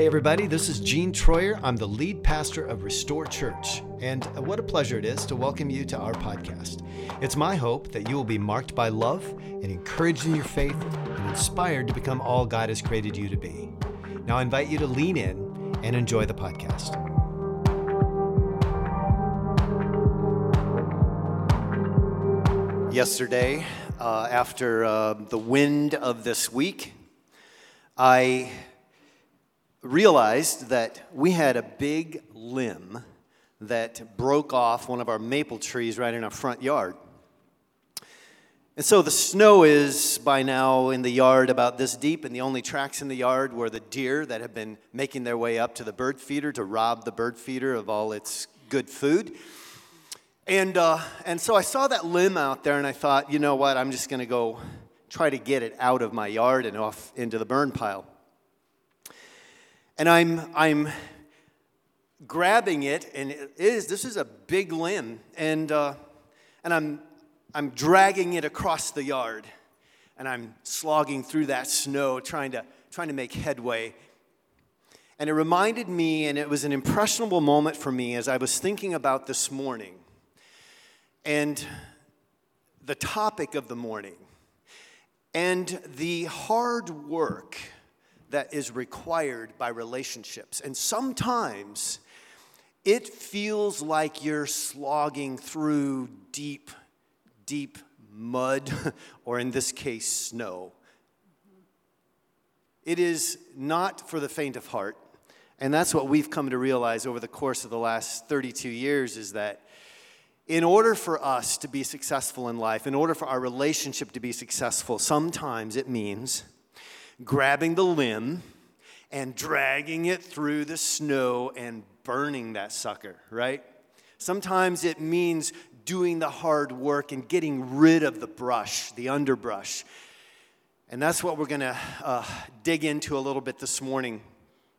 Hey, everybody, this is Gene Troyer. I'm the lead pastor of Restore Church, and what a pleasure it is to welcome you to our podcast. It's my hope that you will be marked by love and encouraged in your faith and inspired to become all God has created you to be. Now, I invite you to lean in and enjoy the podcast. Yesterday, uh, after uh, the wind of this week, I realized that we had a big limb that broke off one of our maple trees right in our front yard. And so the snow is by now in the yard about this deep, and the only tracks in the yard were the deer that have been making their way up to the bird feeder to rob the bird feeder of all its good food. And, uh, and so I saw that limb out there, and I thought, you know what, I'm just going to go try to get it out of my yard and off into the burn pile and I'm, I'm grabbing it, and it is, this is a big limb, and, uh, and I'm, I'm dragging it across the yard, and I'm slogging through that snow, trying to, trying to make headway. And it reminded me, and it was an impressionable moment for me as I was thinking about this morning and the topic of the morning and the hard work that is required by relationships. And sometimes it feels like you're slogging through deep, deep mud, or in this case, snow. It is not for the faint of heart. And that's what we've come to realize over the course of the last 32 years is that in order for us to be successful in life, in order for our relationship to be successful, sometimes it means grabbing the limb and dragging it through the snow and burning that sucker, right? Sometimes it means doing the hard work and getting rid of the brush, the underbrush. And that's what we're going to uh, dig into a little bit this morning.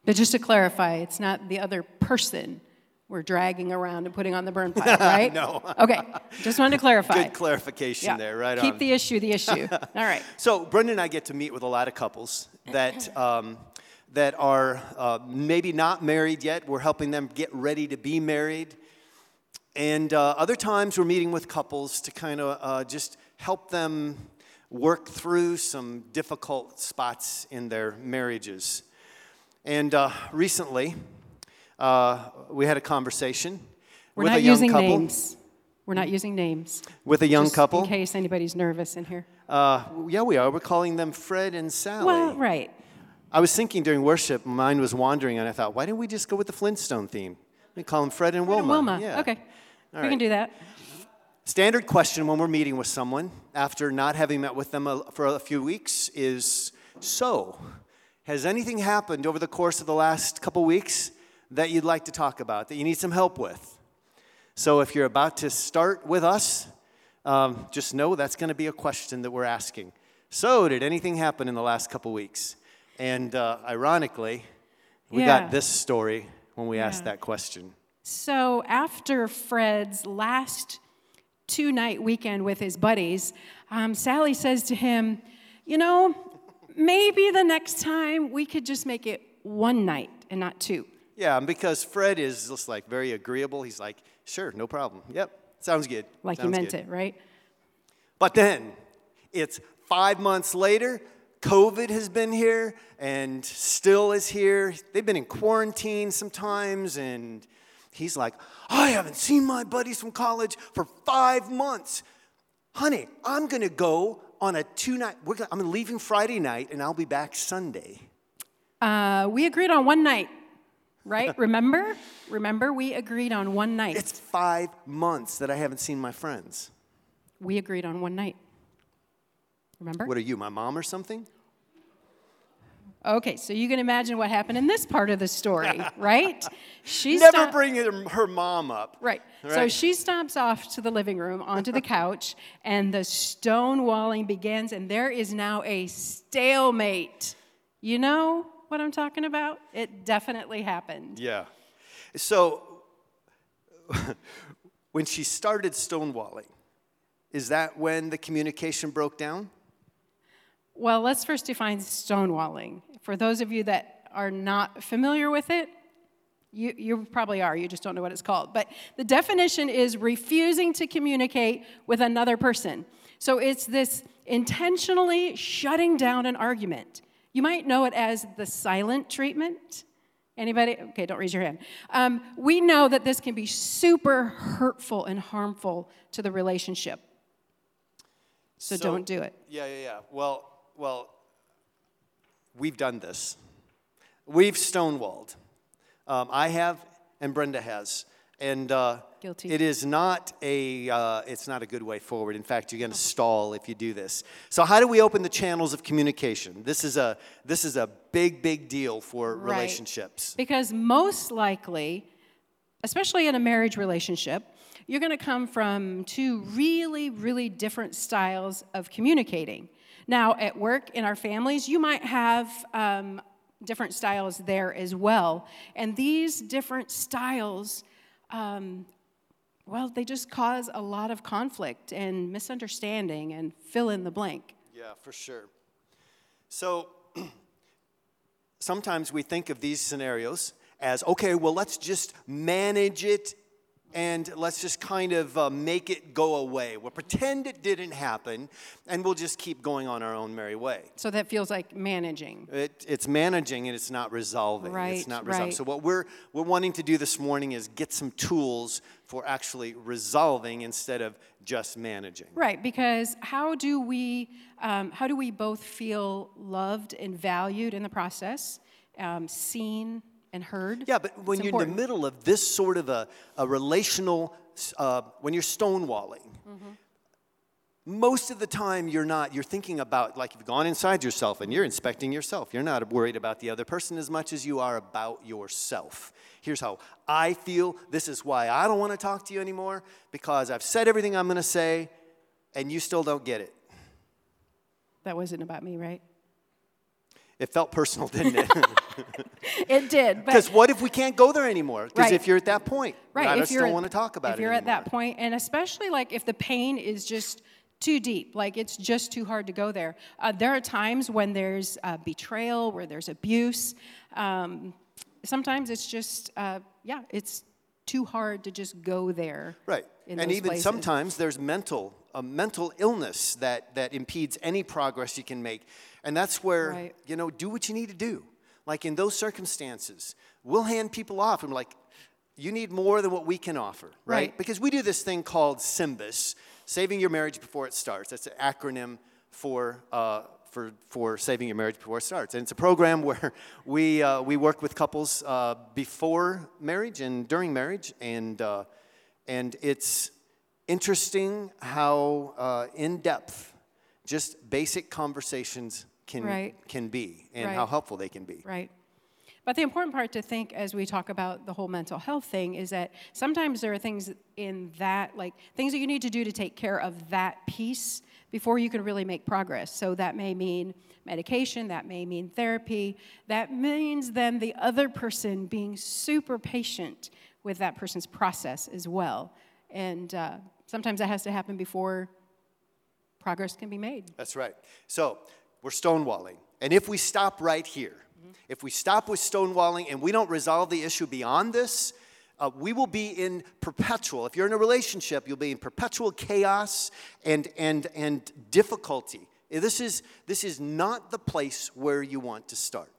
But just to clarify, it's not the other person we're dragging around and putting on the burn pile, right? no. Okay, just wanted to clarify. Good clarification yeah. there, right Keep on. the issue the issue. All right. So, Brenda and I get to meet with a lot of couples that. Um, that are uh, maybe not married yet. We're helping them get ready to be married. And uh, other times we're meeting with couples to kind of uh, just help them work through some difficult spots in their marriages. And uh, recently, uh, we had a conversation We're with a young using couple. names. We're not using names. With a young Just couple. In case anybody's nervous in here. Uh, yeah, we are. We're calling them Fred and Sally. Well, right. I was thinking during worship, my mind was wandering, and I thought, why didn't we just go with the Flintstone theme? We call them Fred and Fred Wilma. and Wilma. Yeah. Okay. All we right. can do that. Standard question when we're meeting with someone after not having met with them a, for a few weeks is So, has anything happened over the course of the last couple weeks that you'd like to talk about, that you need some help with? So, if you're about to start with us, um, just know that's going to be a question that we're asking. So, did anything happen in the last couple weeks? And uh, ironically, we Yeah. got this story when we asked that question. So after Fred's last two night weekend with his buddies, um, Sally says to him, You know, maybe the next time we could just make it one night and not two. Yeah, and because Fred is just like very agreeable, he's like, sure, no problem. Yep, sounds good. Like sounds you meant good. it, right? But then it's five months later, COVID has been here and still is here. They've been in quarantine sometimes, and he's like, I haven't seen my buddies from college for five months. Honey, I'm gonna go on a two night, gonna, I'm leaving Friday night and I'll be back Sunday. Uh, we agreed on one night, right? Remember? Remember, we agreed on one night. It's five months that I haven't seen my friends. we agreed on one night. Remember? What are you, my mom or something? Okay, so you can imagine what happened in this part of the story, right? She Never bring her, mom up. Right. So she stomps off to the living room onto the couch, and the stonewalling begins, and there is now a stalemate. You know what I'm talking about? It definitely happened. Yeah. So, when she started stonewalling, is that when the communication broke down? Well, let's first define stonewalling. For those of you that are not familiar with it, you, you probably are, you just don't know what it's called. But the definition is refusing to communicate with another person. So it's this intentionally shutting down an argument. You might know it as the silent treatment. Anybody? Okay, don't raise your hand. Um, we know that this can be super hurtful and harmful to the relationship. So, so don't do it. Yeah, yeah, yeah. Well, well, we've done this. We've stonewalled. Um, I have, and Brenda has. And uh, Guilty. it is not a uh, it's not a good way forward. In fact, you're going to stall if you do this. So how do we open the channels of communication? This is a this is a big big deal for Right. relationships. Because most likely, especially in a marriage relationship, you're going to come from two really, really different styles of communicating. Now, at work, in our families, you might have um, different styles there as well. And these different styles, um, well, they just cause a lot of conflict and misunderstanding and fill in the blank. Yeah, for sure. So sometimes we think of these scenarios as okay, well, let's just manage it and let's just kind of uh, make it go away. We'll pretend it didn't happen and we'll just keep going on our own merry way. So that feels like managing. It, it's managing and it's not resolving. Right, it's not resolving. right. So what we're we're wanting to do this morning is get some tools for actually resolving instead of just managing. Right, because how do we um, how do we both feel loved and valued in the process, um, seen and heard? Yeah, but when It's you're in the middle of this sort of a, a relational, uh, when you're stonewalling, most of the time you're not, you're thinking about, like you've gone inside yourself and you're inspecting yourself. You're not worried about the other person as much as you are about yourself. Here's how I feel. This is why I don't want to talk to you anymore because I've said everything I'm going to say and you still don't get it. That wasn't about me, right? It felt personal, didn't it? It did, Because what if we can't go there anymore? Because Right. if you're at that point, right, I just don't want to talk about it. if it you're at that point, and especially like if the pain is just too deep, like it's just too hard to go there. Uh, there are times when there's uh, betrayal, where there's abuse. Um, sometimes it's just, uh, yeah, it's too hard to just go there. Right. and even places. sometimes there's mental a mental illness that that impedes any progress you can make. And that's where Right. you know, do what you need to do. Like in those circumstances, we'll hand people off and we're like you need more than what we can offer, right? Right. Because we do this thing called SYMBIS, saving your marriage before it starts. That's an acronym for uh, for, for saving your marriage before it starts. And it's a program where we, uh, we work with couples uh, before marriage and during marriage. And, uh, and it's interesting how uh, in depth just basic conversations can, Right. can be and Right. how helpful they can be. Right. But the important part to think as we talk about the whole mental health thing is that sometimes there are things in that, like things that you need to do to take care of that piece before you can really make progress. So that may mean medication, that may mean therapy, that means then the other person being super patient with that person's process as well. And uh, sometimes that has to happen before progress can be made. That's right. So we're stonewalling. And if we stop right here, if we stop with stonewalling and we don't resolve the issue beyond this, uh, we will be in perpetual. If you're in a relationship, you'll be in perpetual chaos and, and, and difficulty. This is, this is not the place where you want to start.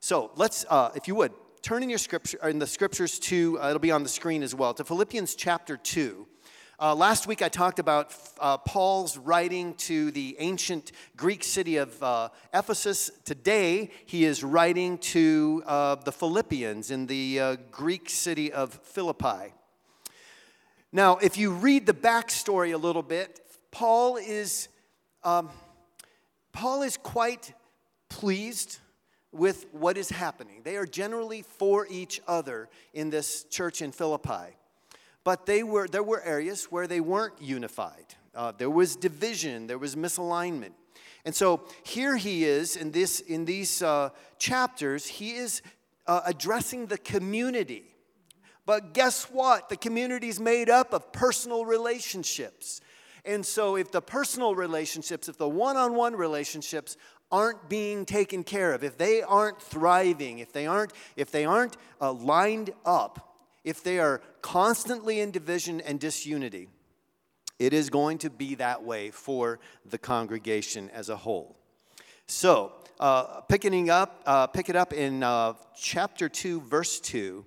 So let's, uh, if you would, turn in your scripture, in the scriptures to, uh, it'll be on the screen as well, to Philippians chapter 2. Uh, last week I talked about uh, Paul's writing to the ancient Greek city of uh, Ephesus. Today he is writing to uh, the Philippians in the uh, Greek city of Philippi. Now, if you read the backstory a little bit, Paul is um, Paul is quite pleased with what is happening. They are generally for each other in this church in Philippi. But they were, there were areas where they weren't unified. Uh, there was division, there was misalignment. And so here he is in, this, in these uh, chapters, he is uh, addressing the community. But guess what? The community is made up of personal relationships. And so, if the personal relationships, if the one on one relationships aren't being taken care of, if they aren't thriving, if they aren't, if they aren't uh, lined up, if they are constantly in division and disunity, it is going to be that way for the congregation as a whole. So, uh, picking up, uh, pick it up in uh, chapter 2, verse 2.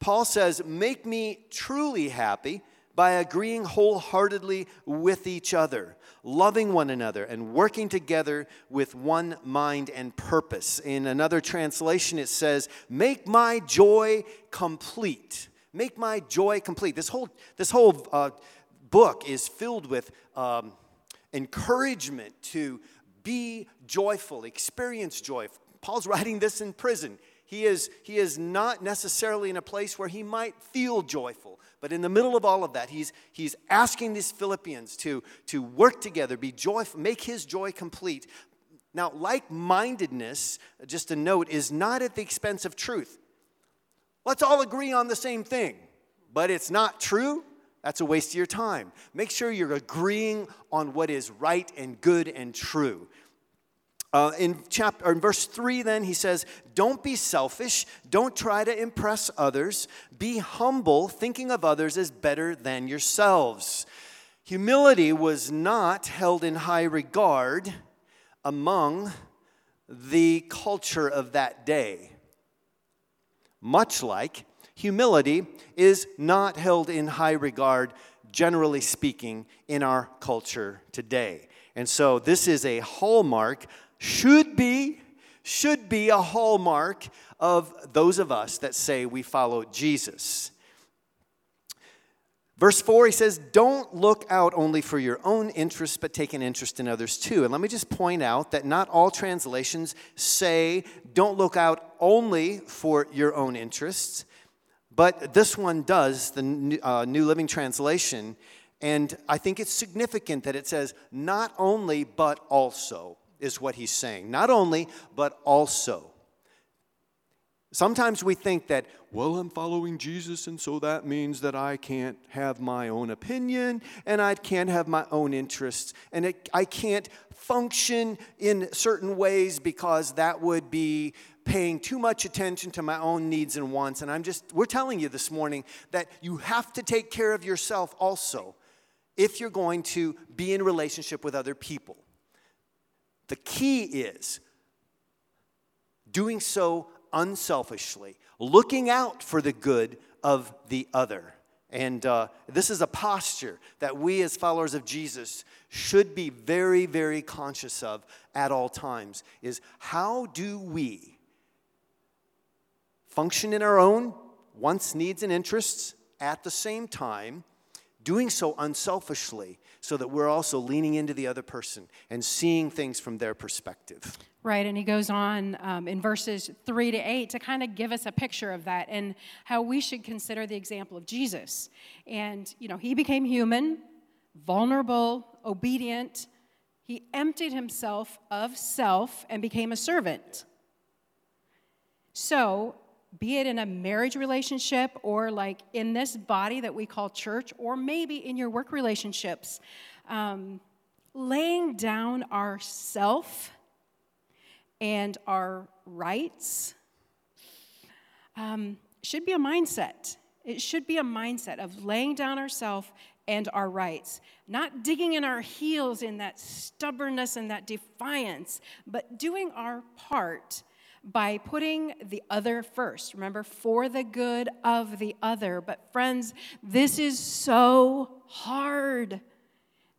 Paul says, Make me truly happy by agreeing wholeheartedly with each other, loving one another, and working together with one mind and purpose. In another translation, it says, Make my joy complete. Make my joy complete. This whole, this whole uh, book is filled with um, encouragement to be joyful, experience joy. Paul's writing this in prison. He is, he is not necessarily in a place where he might feel joyful, but in the middle of all of that, he's, he's asking these Philippians to, to work together, be joyful, make his joy complete. Now, like mindedness, just a note, is not at the expense of truth. Let's all agree on the same thing, but it's not true. That's a waste of your time. Make sure you're agreeing on what is right and good and true. Uh, in chapter in verse 3 then he says don't be selfish. Don't try to impress others. Be humble thinking of others as better than yourselves. Humility was not held in high regard among the culture of that day. Much like humility is not held in high regard generally speaking in our culture today. And so this is a hallmark should be should be a hallmark of those of us that say we follow Jesus. Verse 4, he says, Don't look out only for your own interests, but take an interest in others too. And let me just point out that not all translations say, Don't look out only for your own interests, but this one does, the uh, New Living Translation. And I think it's significant that it says, Not only, but also is what he's saying. Not only, but also. Sometimes we think that, well, I'm following Jesus, and so that means that I can't have my own opinion and I can't have my own interests, and it, I can't function in certain ways because that would be paying too much attention to my own needs and wants. And I'm just, we're telling you this morning that you have to take care of yourself also if you're going to be in relationship with other people. The key is doing so unselfishly, looking out for the good of the other. And uh, this is a posture that we, as followers of Jesus, should be very, very conscious of at all times. Is how do we function in our own wants, needs, and interests at the same time, doing so unselfishly, so that we're also leaning into the other person and seeing things from their perspective. Right, and he goes on um, in verses three to eight to kind of give us a picture of that and how we should consider the example of Jesus. And, you know, he became human, vulnerable, obedient. He emptied himself of self and became a servant. So, be it in a marriage relationship or like in this body that we call church, or maybe in your work relationships, um, laying down our self and our rights um, should be a mindset. It should be a mindset of laying down ourself and our rights, not digging in our heels in that stubbornness and that defiance, but doing our part by putting the other first. Remember, for the good of the other. But, friends, this is so hard.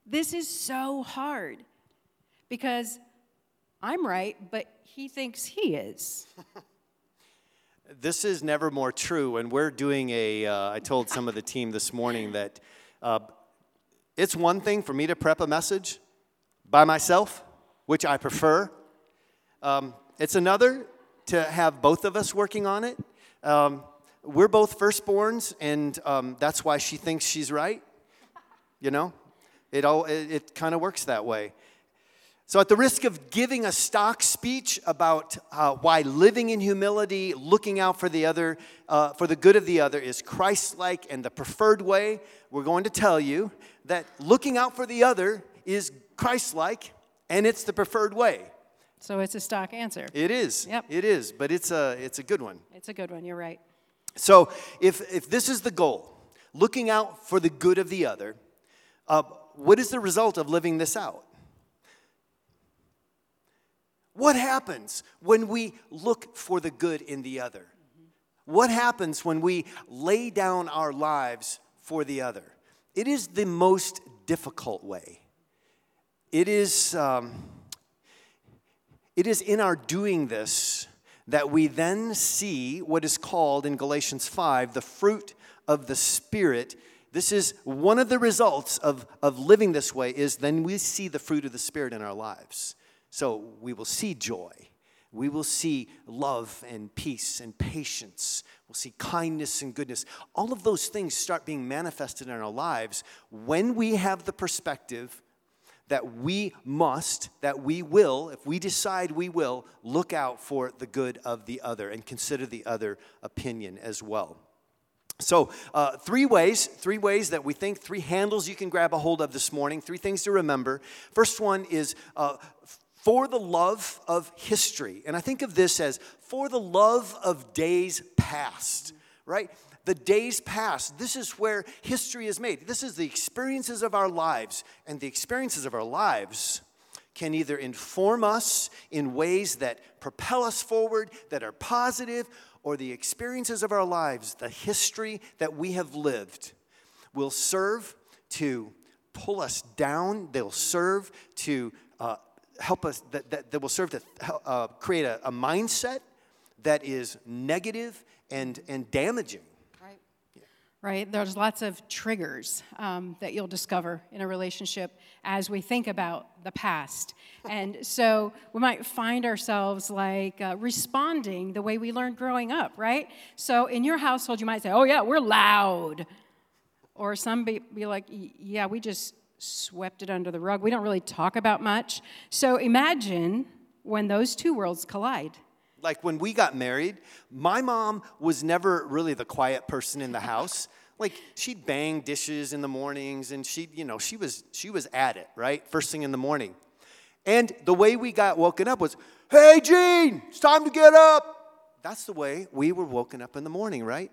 This is so hard because I'm right, but he thinks he is. this is never more true. And we're doing a. Uh, I told some of the team this morning that uh, it's one thing for me to prep a message by myself, which I prefer. Um, it's another to have both of us working on it. Um, we're both firstborns, and um, that's why she thinks she's right. You know, it all it, it kind of works that way. So, at the risk of giving a stock speech about uh, why living in humility, looking out for the other, uh, for the good of the other, is Christ-like and the preferred way, we're going to tell you that looking out for the other is Christ-like and it's the preferred way. So it's a stock answer. It is. Yep. It is, but it's a it's a good one. It's a good one. You're right. So if if this is the goal, looking out for the good of the other, uh, what is the result of living this out? What happens when we look for the good in the other? What happens when we lay down our lives for the other? It is the most difficult way. It is, um, it is in our doing this that we then see what is called in Galatians 5 the fruit of the Spirit. This is one of the results of, of living this way is then we see the fruit of the Spirit in our lives. So we will see joy. We will see love and peace and patience. We'll see kindness and goodness. All of those things start being manifested in our lives when we have the perspective that we must, that we will, if we decide we will, look out for the good of the other and consider the other opinion as well. So, uh, three ways, three ways that we think, three handles you can grab a hold of this morning, three things to remember. First one is uh, for the love of history. And I think of this as for the love of days past, right? The days past, this is where history is made. This is the experiences of our lives. And the experiences of our lives can either inform us in ways that propel us forward, that are positive, or the experiences of our lives, the history that we have lived, will serve to pull us down. They'll serve to uh, help us, that, that, that will serve to uh, create a, a mindset that is negative and, and damaging. Right. There's lots of triggers um, that you'll discover in a relationship as we think about the past. and so we might find ourselves like uh, responding the way we learned growing up, right? So in your household, you might say, oh, yeah, we're loud. Or some be, be like, yeah, we just swept it under the rug. We don't really talk about much. So imagine when those two worlds collide. Like when we got married, my mom was never really the quiet person in the house. like she'd bang dishes in the mornings and she, you know, she was she was at it, right? First thing in the morning. And the way we got woken up was, "Hey Gene, it's time to get up." That's the way we were woken up in the morning, right?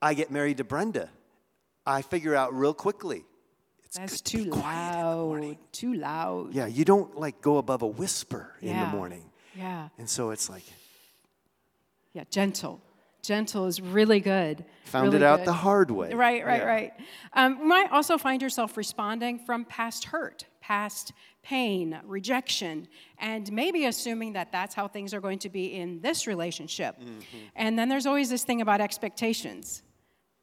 I get married to Brenda. I figure out real quickly it's That's too to loud. Too loud. Yeah, you don't like go above a whisper yeah. in the morning. Yeah. And so it's like. Yeah, gentle. Gentle is really good. Found really it out good. the hard way. Right, right, yeah. right. Um, you might also find yourself responding from past hurt, past pain, rejection, and maybe assuming that that's how things are going to be in this relationship. Mm-hmm. And then there's always this thing about expectations.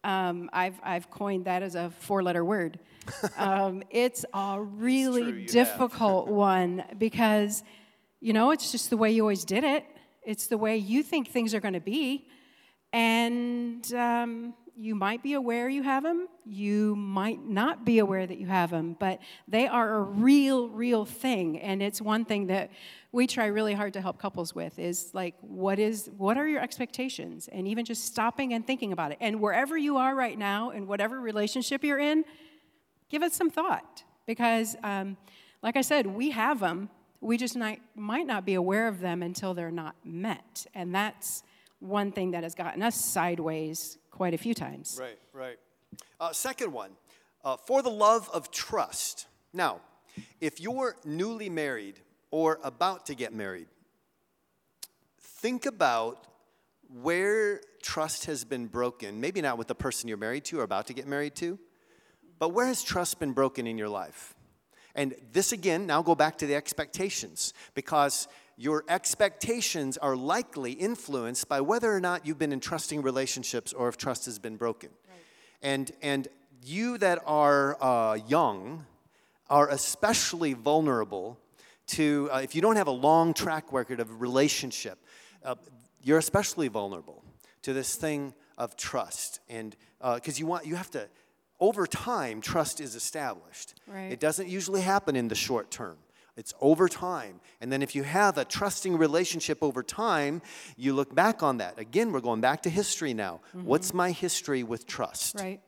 Um, I've, I've coined that as a four letter word. Um, it's a really it's difficult one because, you know, it's just the way you always did it, it's the way you think things are going to be. And um, you might be aware you have them, you might not be aware that you have them, but they are a real, real thing. And it's one thing that we try really hard to help couples with is like, what is, what are your expectations? And even just stopping and thinking about it. And wherever you are right now, in whatever relationship you're in, give it some thought. Because, um, like I said, we have them. We just not, might not be aware of them until they're not met. And that's one thing that has gotten us sideways quite a few times. Right, right. Uh, second one, uh, for the love of trust. Now, if you're newly married or about to get married, think about where trust has been broken. Maybe not with the person you're married to or about to get married to, but where has trust been broken in your life? And this again, now go back to the expectations because your expectations are likely influenced by whether or not you've been in trusting relationships or if trust has been broken. Right. And, and you that are uh, young are especially vulnerable to, uh, if you don't have a long track record of relationship, uh, you're especially vulnerable to this thing of trust. And because uh, you want, you have to, over time, trust is established. Right. It doesn't usually happen in the short term. It's over time. And then if you have a trusting relationship over time, you look back on that. Again, we're going back to history now. Mm-hmm. What's my history with trust? Right.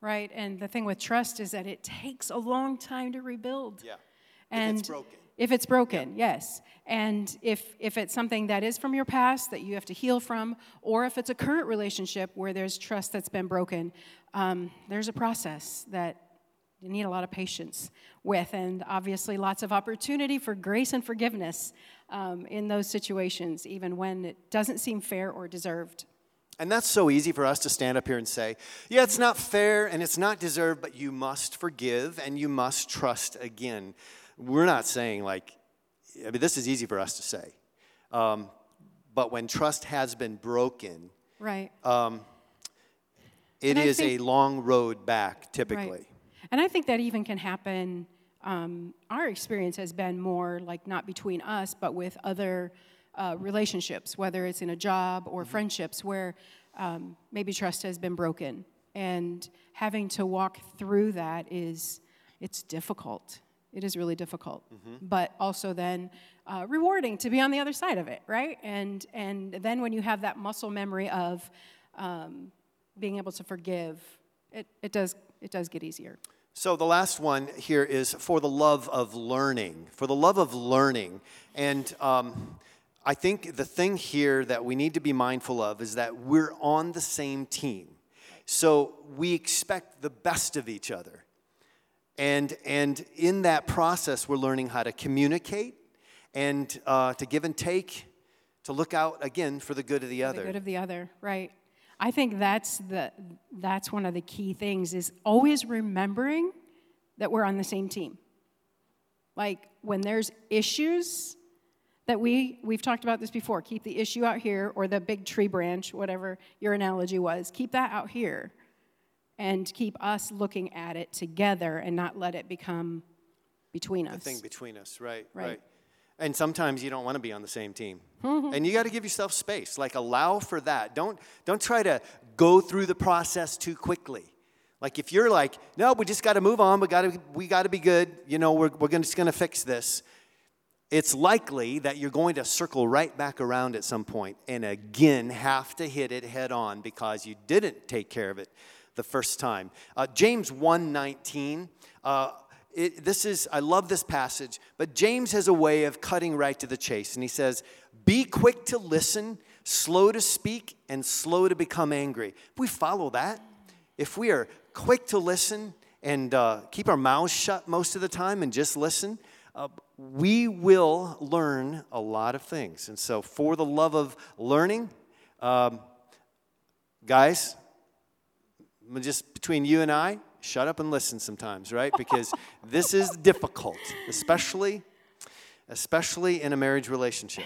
Right. And the thing with trust is that it takes a long time to rebuild. Yeah. And it's broken. If it's broken, yes. And if, if it's something that is from your past that you have to heal from, or if it's a current relationship where there's trust that's been broken, um, there's a process that you need a lot of patience with, and obviously lots of opportunity for grace and forgiveness um, in those situations, even when it doesn't seem fair or deserved. And that's so easy for us to stand up here and say, yeah, it's not fair and it's not deserved, but you must forgive and you must trust again. We're not saying, like, I mean, this is easy for us to say. Um, but when trust has been broken, right. Um, it is think, a long road back, typically. Right. And I think that even can happen. Um, our experience has been more like not between us, but with other uh, relationships, whether it's in a job or mm-hmm. friendships, where um, maybe trust has been broken. And having to walk through that is, it's difficult. It is really difficult, mm-hmm. but also then uh, rewarding to be on the other side of it, right? And and then when you have that muscle memory of um, being able to forgive, it, it does it does get easier. So the last one here is for the love of learning, for the love of learning, and. Um, I think the thing here that we need to be mindful of is that we're on the same team. So we expect the best of each other. And, and in that process, we're learning how to communicate and uh, to give and take, to look out again for the good of the for other. The good of the other, right. I think that's, the, that's one of the key things is always remembering that we're on the same team. Like when there's issues that we, we've talked about this before, keep the issue out here or the big tree branch, whatever your analogy was, keep that out here and keep us looking at it together and not let it become between us. The thing between us, right, right. right. And sometimes you don't want to be on the same team. Mm-hmm. and you got to give yourself space. Like allow for that. Don't don't try to go through the process too quickly. Like if you're like, no, we just got to move on. We got to we got to be good. You know, we're we're gonna, just going to fix this. It's likely that you're going to circle right back around at some point and again have to hit it head on because you didn't take care of it the first time. Uh, James 1:19. Uh, this is I love this passage, but James has a way of cutting right to the chase, and he says, "Be quick to listen, slow to speak, and slow to become angry." If we follow that, if we are quick to listen and uh, keep our mouths shut most of the time and just listen, uh, we will learn a lot of things. And so, for the love of learning, um, guys, just between you and I, shut up and listen sometimes, right? Because this is difficult, especially especially in a marriage relationship.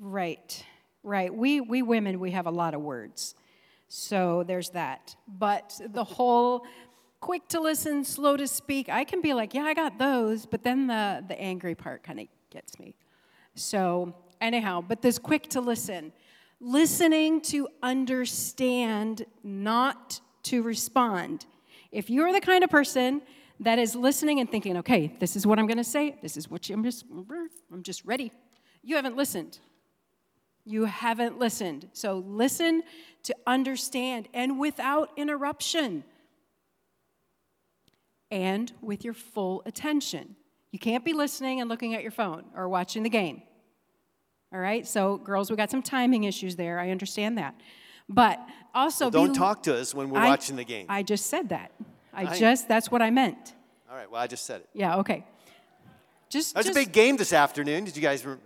Right. Right. We we women we have a lot of words. So there's that. But the whole quick to listen, slow to speak, I can be like, yeah, I got those, but then the the angry part kind of gets me. So, anyhow, but this quick to listen, listening to understand, not to respond. If you're the kind of person that is listening and thinking, okay, this is what I'm going to say, this is what you, I'm just, I'm just ready, you haven't listened. You haven't listened. So listen to understand and without interruption and with your full attention. You can't be listening and looking at your phone or watching the game. All right? So, girls, we got some timing issues there. I understand that. But also, well, don't be, talk to us when we're I, watching the game. I just said that. I, I just, that's what I meant. All right, well, I just said it. Yeah, okay. Just, That's just, a big game this afternoon. Did you guys, well,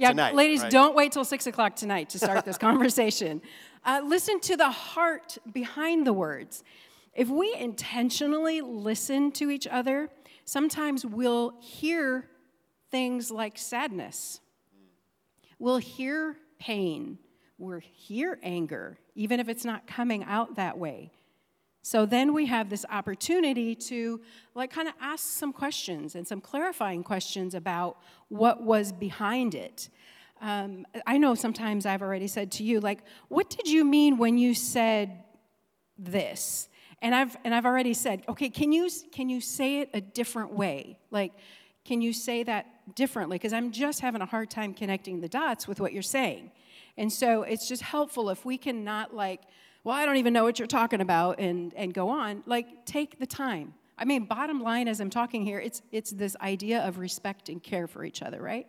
yeah, tonight, ladies, right? don't wait till 6 o'clock tonight to start this conversation. Uh, listen to the heart behind the words. If we intentionally listen to each other, sometimes we'll hear things like sadness. We'll hear pain we're hear anger, even if it's not coming out that way. So then we have this opportunity to like kind of ask some questions and some clarifying questions about what was behind it. Um, I know sometimes I've already said to you, like, what did you mean when you said this? And I've and I've already said, okay, can you can you say it a different way? Like, can you say that differently? Because I'm just having a hard time connecting the dots with what you're saying. And so it's just helpful if we can not like, well, I don't even know what you're talking about and, and go on. Like, take the time. I mean, bottom line, as I'm talking here, it's, it's this idea of respect and care for each other, right?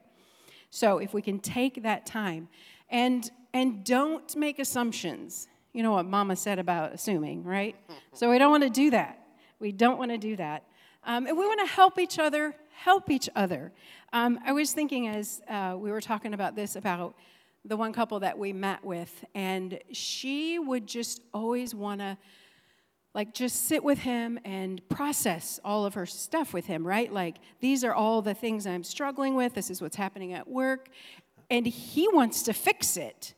So if we can take that time and, and don't make assumptions. You know what Mama said about assuming, right? so we don't want to do that. We don't want to do that. Um, and we want to help each other, help each other. Um, I was thinking as uh, we were talking about this about the one couple that we met with, and she would just always want to like just sit with him and process all of her stuff with him, right? Like these are all the things I'm struggling with. This is what's happening at work. And he wants to fix it,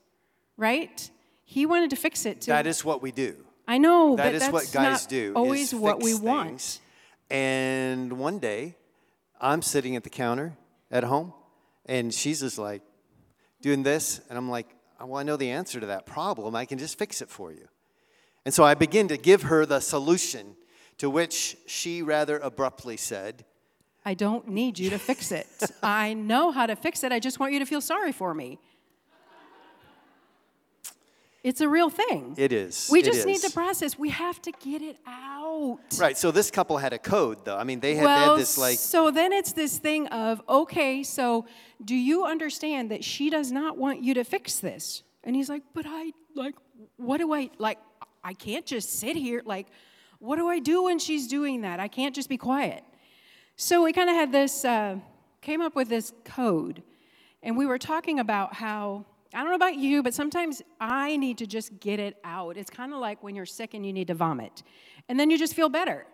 right? He wanted to fix it. To, that is what we do. I know, That is what guys do. always what we want. And one day, I'm sitting at the counter at home, and she's just like doing this, and I'm like, uh, well, I know the answer to that problem. I can just fix it for you. And so I begin to give her the solution, to which she rather abruptly said, I don't need you to fix it. I know how to fix it. I just want you to feel sorry for me. It's a real thing. It is. We It just need is. to process. We have to get it out. Right, so this couple had a code, though. I mean, they had, they had this like, so then it's this thing of, okay, so do you understand that she does not want you to fix this? And he's like, but I, like, what do I, like, I can't just sit here. Like, what do I do when she's doing that? I can't just be quiet. So we kind of had this, uh, came up with this code. And we were talking about how, I don't know about you, but sometimes I need to just get it out. It's kind of like when you're sick and you need to vomit. And then you just feel better.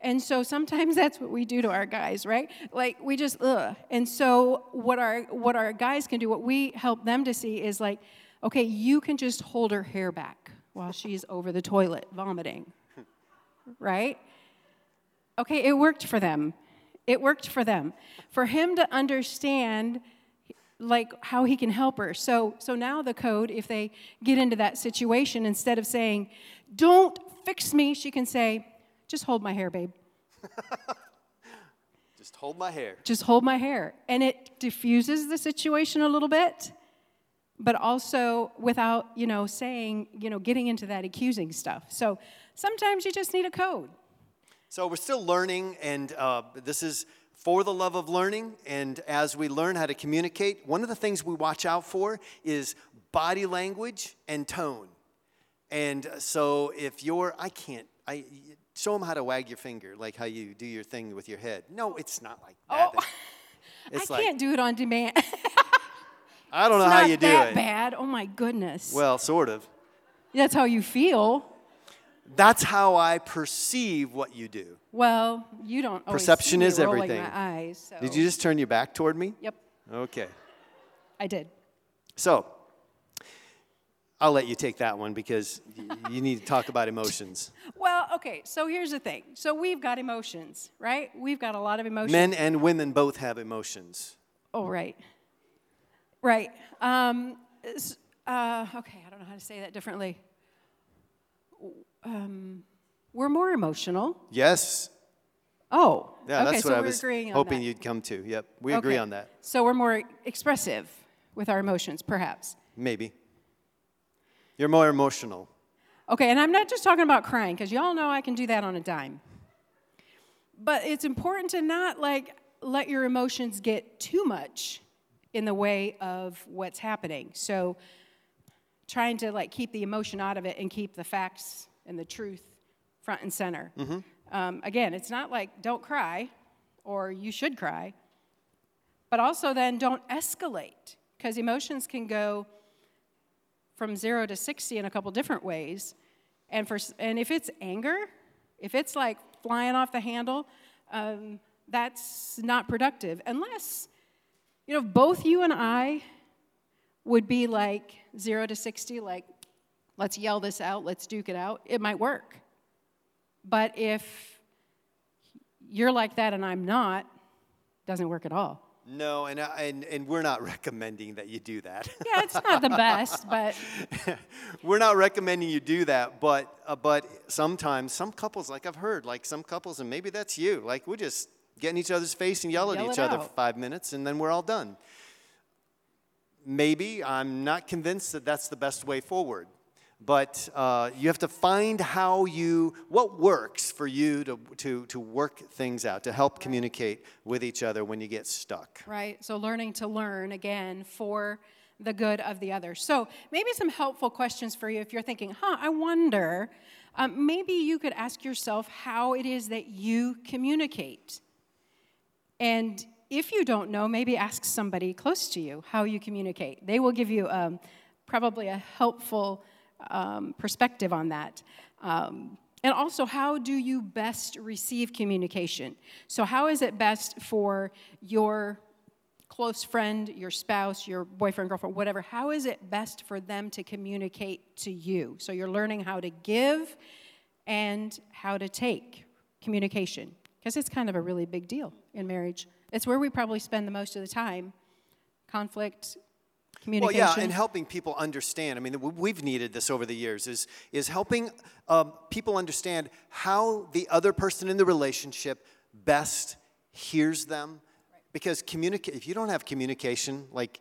And so sometimes that's what we do to our guys, right? Like we just ugh. And so what our what our guys can do, what we help them to see is like, okay, you can just hold her hair back while she's over the toilet vomiting. Right? Okay, it worked for them. It worked for them. For him to understand like how he can help her. So so now the code if they get into that situation instead of saying, "Don't fix me," she can say, "Just hold my hair, babe. just hold my hair. Just hold my hair." And it diffuses the situation a little bit, but also without, you know, saying, you know, getting into that accusing stuff. So sometimes you just need a code. So we're still learning, and uh, this is for the love of learning. And as we learn how to communicate, one of the things we watch out for is body language and tone. And so if you're, I can't, I show them how to wag your finger, like how you do your thing with your head. No, it's not like that. Oh, It's I like can't do it on demand. I don't know it's how you do it. Not that bad. Oh my goodness. Well, sort of. That's how you feel. That's how I perceive what you do. Well, you don't. always Perception is everything. My eyes. So. Did you just turn your back toward me? Yep, Okay. I did. So, I'll let you take that one because you need to talk about emotions. Well, okay. So here's the thing. So we've got emotions, right? We've got a lot of emotions. Men and women both have emotions. Oh, right. Right. Um, uh, okay. I don't know how to say that differently. Um, we're more emotional. Yes. Oh. Yeah, okay, that's so what I was hoping you'd come to. Yep. We agree Okay. on that. So we're more expressive with our emotions, perhaps. Maybe. You're more emotional. Okay, and I'm not just talking about crying, because y'all know I can do that on a dime. But it's important to not like let your emotions get too much in the way of what's happening. So trying to like keep the emotion out of it and keep the facts and the truth front and center. Um, again, it's not like don't cry or you should cry, but also then don't escalate because emotions can go from zero to 60 in a couple different ways. And, for, and if it's anger, if it's like flying off the handle, um, that's not productive. Unless, you know, both you and I would be like zero to 60, like, let's yell this out, let's duke it out, it might work. But if you're like that and I'm not, doesn't work at all. No, and, and, and we're not recommending that you do that. Yeah, it's not the best, but we're not recommending you do that, but, uh, but sometimes, some couples, like I've heard, like some couples, and maybe that's you, like we just get in each other's face and yell at each other for five minutes, and then we're all done. Maybe I'm not convinced that that's the best way forward. But uh, you have to find how you, what works for you to, to, to work things out, to help communicate with each other when you get stuck. Right. So learning to learn again for the good of the other. So maybe some helpful questions for you if you're thinking, huh, I wonder. Um, maybe you could ask yourself how it is that you communicate. And if you don't know, maybe ask somebody close to you how you communicate. They will give you um, probably a helpful um, perspective on that. Um, and also, how do you best receive communication? So, how is it best for your close friend, your spouse, your boyfriend, girlfriend, whatever? How is it best for them to communicate to you? So, you're learning how to give and how to take communication, because it's kind of a really big deal in marriage. It's where we probably spend the most of the time conflict, communication. Well, yeah, and helping people understand. I mean, we've needed this over the years is, is helping um, people understand how the other person in the relationship best hears them. Because communicate, if you don't have communication, like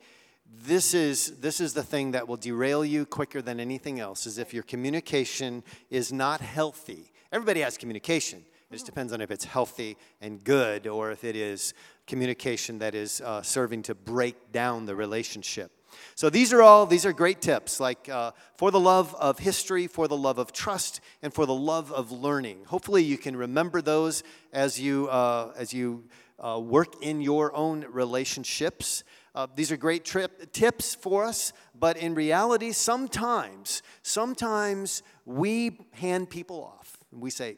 this is this is the thing that will derail you quicker than anything else. Is if your communication is not healthy. Everybody has communication. It just depends on if it's healthy and good or if it is communication that is uh, serving to break down the relationship. So these are all these are great tips, like uh, for the love of history, for the love of trust, and for the love of learning. Hopefully, you can remember those as you uh, as you uh, work in your own relationships. Uh, these are great trip, tips for us, but in reality, sometimes sometimes we hand people off. And we say,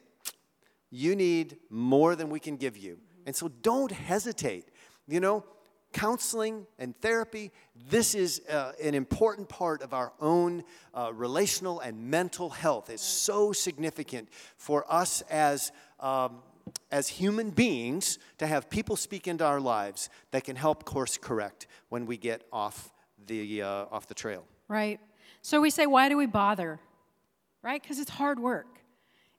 "You need more than we can give you," and so don't hesitate. You know, counseling and therapy, this is uh, an important part of our own uh, relational and mental health. It's so significant for us as, um, as human beings to have people speak into our lives that can help course correct when we get off the, uh, off the trail. Right. So we say, why do we bother? Right? Because it's hard work.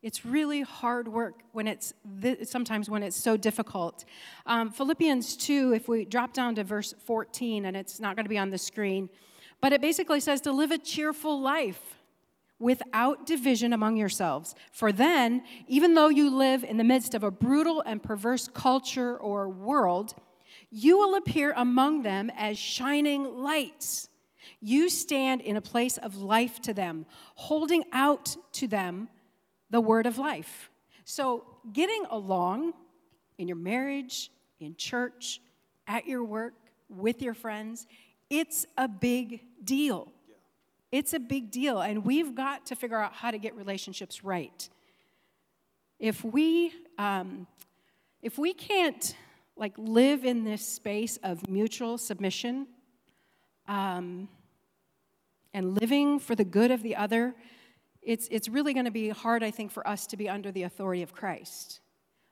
It's really hard work when it's th- sometimes when it's so difficult. Um, Philippians 2, if we drop down to verse 14, and it's not going to be on the screen, but it basically says to live a cheerful life without division among yourselves. For then, even though you live in the midst of a brutal and perverse culture or world, you will appear among them as shining lights. You stand in a place of life to them, holding out to them the word of life. So, getting along in your marriage, in church, at your work, with your friends, it's a big deal. It's a big deal, and we've got to figure out how to get relationships right. If we, um, if we can't like live in this space of mutual submission um, and living for the good of the other, it's, it's really going to be hard, I think, for us to be under the authority of Christ.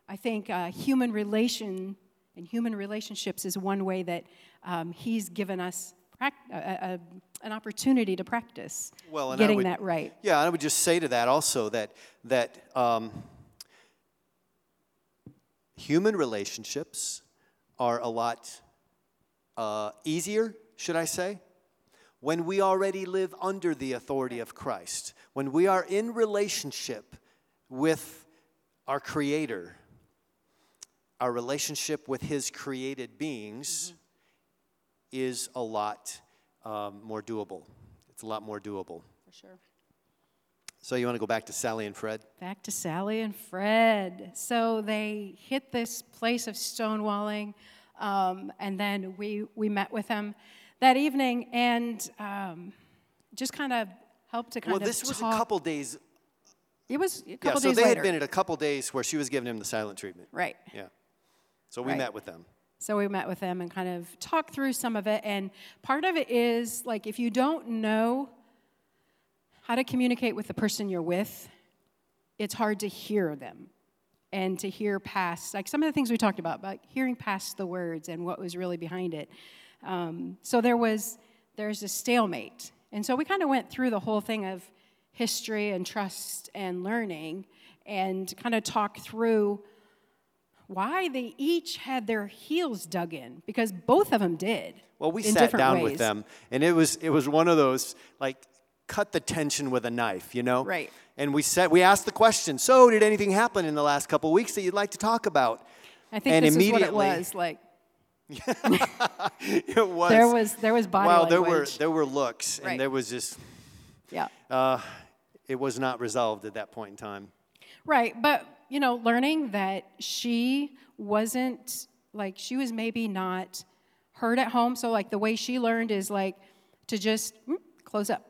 I think uh, human relation and human relationships is one way that um, He's given us a, a, an opportunity to practice well, getting would, that right. Yeah, I would just say to that also that that um, human relationships are a lot uh, easier, should I say, when we already live under the authority of Christ, when we are in relationship with our Creator, our relationship with His created beings mm-hmm. is a lot um, more doable. It's a lot more doable. For sure. So you want to go back to Sally and Fred? Back to Sally and Fred. So they hit this place of stonewalling, um, and then we, we met with them that evening and um, just kind of helped to kind well, of Well, this was talk. a couple days. It was a couple yeah, days so they later. had been at a couple days where she was giving him the silent treatment. Right. Yeah. So we right. met with them. So we met with them and kind of talked through some of it. And part of it is like if you don't know how to communicate with the person you're with, it's hard to hear them and to hear past, like some of the things we talked about, about hearing past the words and what was really behind it. Um, so there was there's a stalemate, and so we kind of went through the whole thing of history and trust and learning, and kind of talked through why they each had their heels dug in because both of them did. Well, we sat down ways. with them, and it was it was one of those like cut the tension with a knife, you know? Right. And we said we asked the question, so did anything happen in the last couple of weeks that you'd like to talk about? I think and this is what it immediately- was. Like It was there was there was body Wow, there were there were looks Right. and there was just yeah. uh, it was not resolved at that point in time. Right, but you know, learning that she wasn't like she was maybe not heard at home. So like the way she learned is like to just mm, close up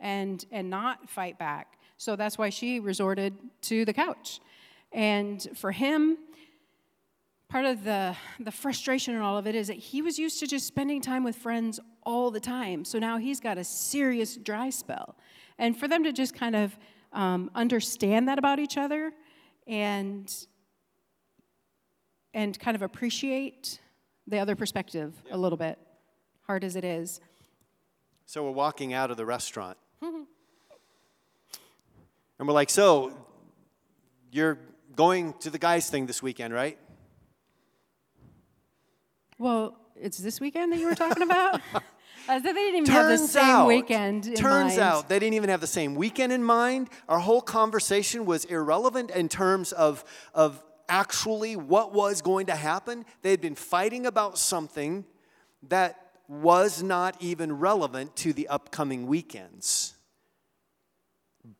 and and not fight back. So that's why she resorted to the couch. And for him, part of the the frustration in all of it is that he was used to just spending time with friends all the time. So now he's got a serious dry spell. And for them to just kind of um, understand that about each other and and kind of appreciate the other perspective a little bit, hard as it is. So we're walking out of the restaurant. and we're like, so you're going to the guys thing this weekend, right? Well, it's this weekend that you were talking about. Uh, they didn't even have the Turns same out, weekend. In turns mind. out they didn't even have the same weekend in mind. Our whole conversation was irrelevant in terms of, of actually what was going to happen. They had been fighting about something that was not even relevant to the upcoming weekends.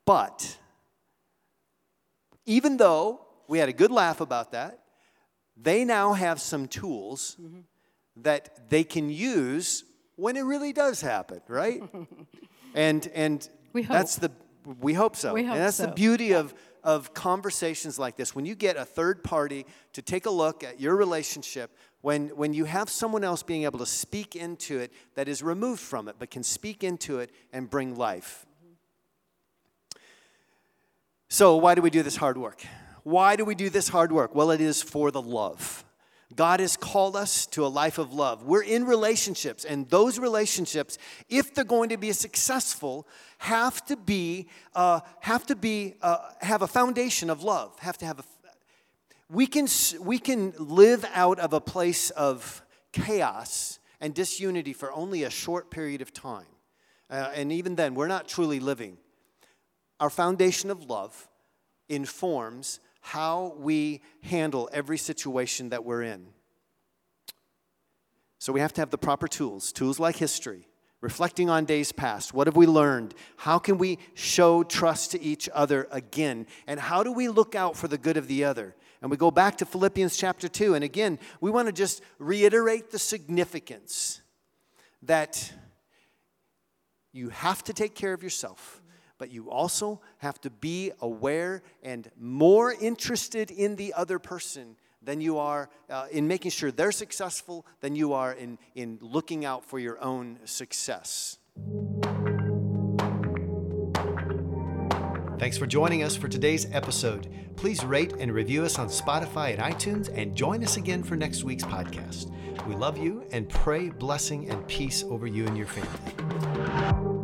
But even though we had a good laugh about that, they now have some tools that they can use when it really does happen, right? and and We hope. that's the we hope so. We hope and that's the so. beauty of of conversations like this. When you get a third party to take a look at your relationship, when when you have someone else being able to speak into it that is removed from it but can speak into it and bring life. So, why do we do this hard work? Why do we do this hard work? Well, it is for the love. God has called us to a life of love. We're in relationships, and those relationships, if they're going to be successful, have to be uh, have to be uh, have a foundation of love. Have to have a. We can we can live out of a place of chaos and disunity for only a short period of time, uh, and even then, we're not truly living our foundation of love informs how we handle every situation that we're in. So we have to have the proper tools, tools like history, reflecting on days past. What have we learned? How can we show trust to each other again? And how do we look out for the good of the other? And we go back to Philippians chapter 2. And again, we want to just reiterate the significance that you have to take care of yourself, but you also have to be aware and more interested in the other person than you are uh, in making sure they're successful than you are in, in looking out for your own success. Thanks for joining us for today's episode. Please rate and review us on Spotify and iTunes and join us again for next week's podcast. We love you and pray blessing and peace over you and your family.